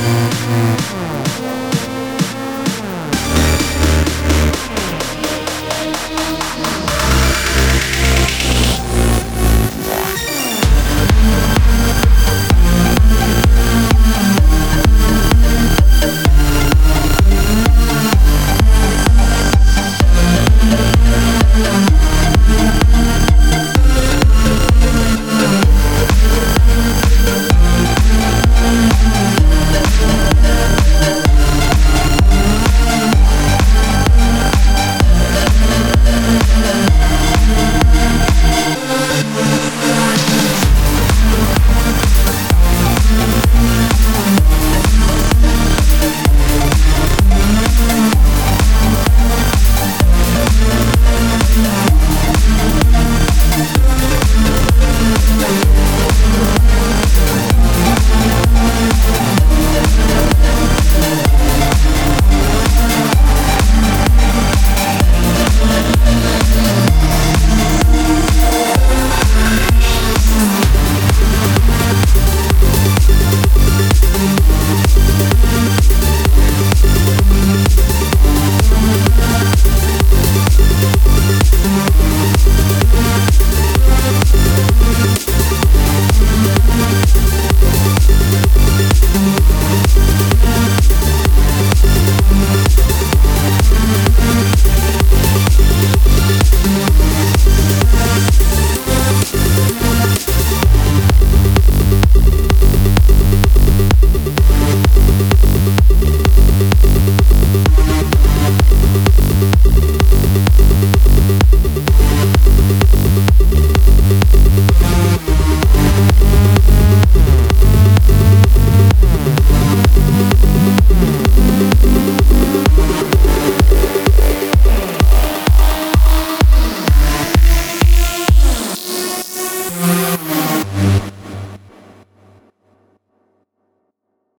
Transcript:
Música